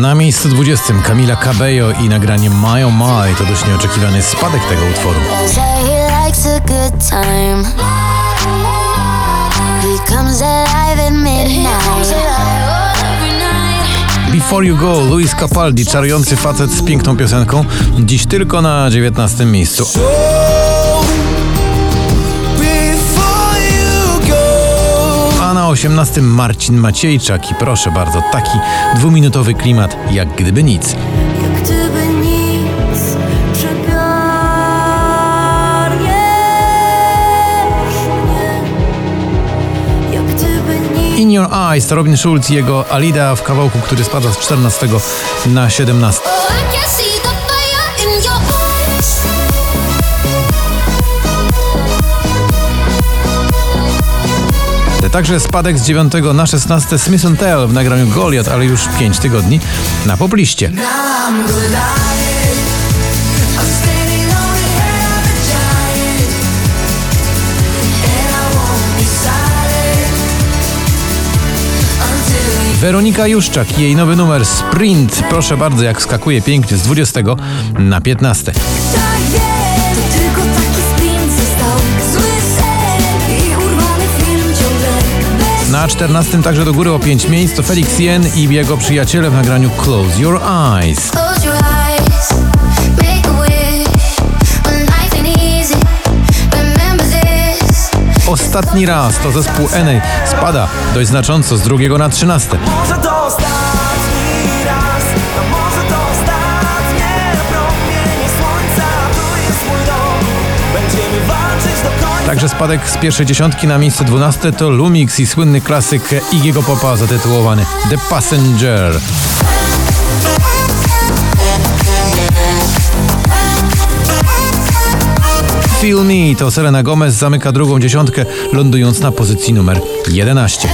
Na miejscu 20 Camila Cabello i nagranie My Oh My to dość nieoczekiwany spadek tego utworu. Before You Go, Luis Capaldi, czarujący facet z piękną piosenką, dziś tylko na 19 miejscu. 18 Marcin Maciejczak i proszę bardzo, taki dwuminutowy klimat jak gdyby nic. Jak gdyby nic. Jak gdyby In Your Eyes to Robin Schulz i jego Alida w kawałku, który spada z 14 na 17. Także spadek z 9 na 16 Smith Tell w nagraniu Goliath, ale już 5 tygodni na popliście. Weronika Juszczak i jej nowy numer Sprint. Proszę bardzo, jak skakuje pięknie z 20 na 15. Na 14 także do góry o 5 miejsc to Felix Jen i jego przyjaciele w nagraniu Close Your Eyes. Ostatni raz to zespół Enej spada dość znacząco z drugiego na 13. Także spadek z pierwszej dziesiątki na miejsce 12 to Lumix i słynny klasyk Iggy'ego Popa zatytułowany The Passenger. Feel Me to Selena Gomez zamyka drugą dziesiątkę, lądując na pozycji numer 11.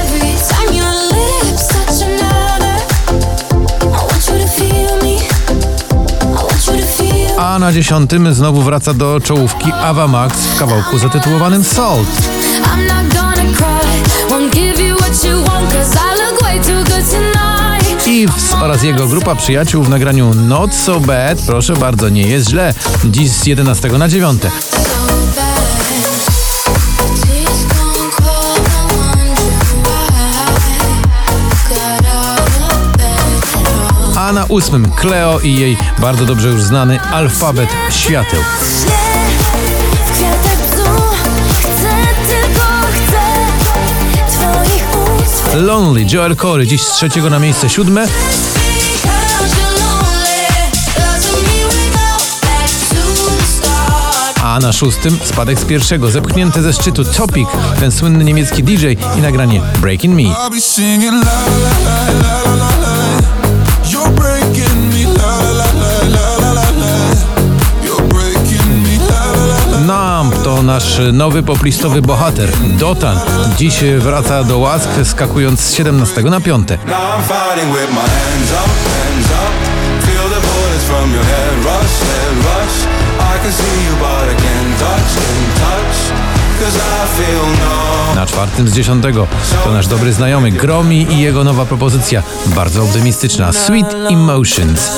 A na dziesiątym znowu wraca do czołówki Ava Max w kawałku zatytułowanym Salt. Eves oraz jego grupa przyjaciół w nagraniu Not So Bad, proszę bardzo, nie jest źle, dziś z 11 na 9. ósmym Cleo i jej bardzo dobrze już znany alfabet świateł. Lonely Joel Corey dziś z trzeciego na miejsce siódme, a na szóstym spadek z pierwszego, zepchnięty ze szczytu Topic, ten słynny niemiecki DJ i nagranie Breaking Me. Nasz nowy poplistowy bohater, Dotan. Dziś wraca do łask, skakując z 17 na 5. Now I'm fighting with my hands up, hands up. Feel the bullets from your head rush, head rush. I can see you, but I can't touch, can't touch. Cause I feel no. Na czwartym z 10 to nasz dobry znajomy Gromi i jego nowa propozycja, bardzo optymistyczna, Sweet. Emotions,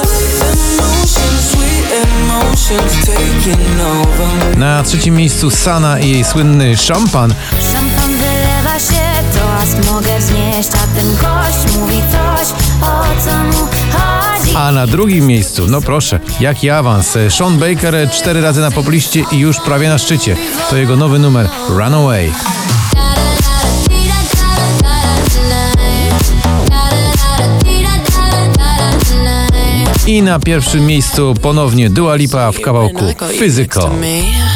Na trzecim miejscu Sana i jej słynny szampan, Szampan wylewa się, toast mogę wznieść A ten gość mówi coś, o co mu chodzi a na drugim miejscu, no proszę, jaki awans, Sean Baker cztery razy na popliście i już prawie na szczycie. To jego nowy numer Runaway. I na pierwszym miejscu ponownie Dua Lipa w kawałku. Me.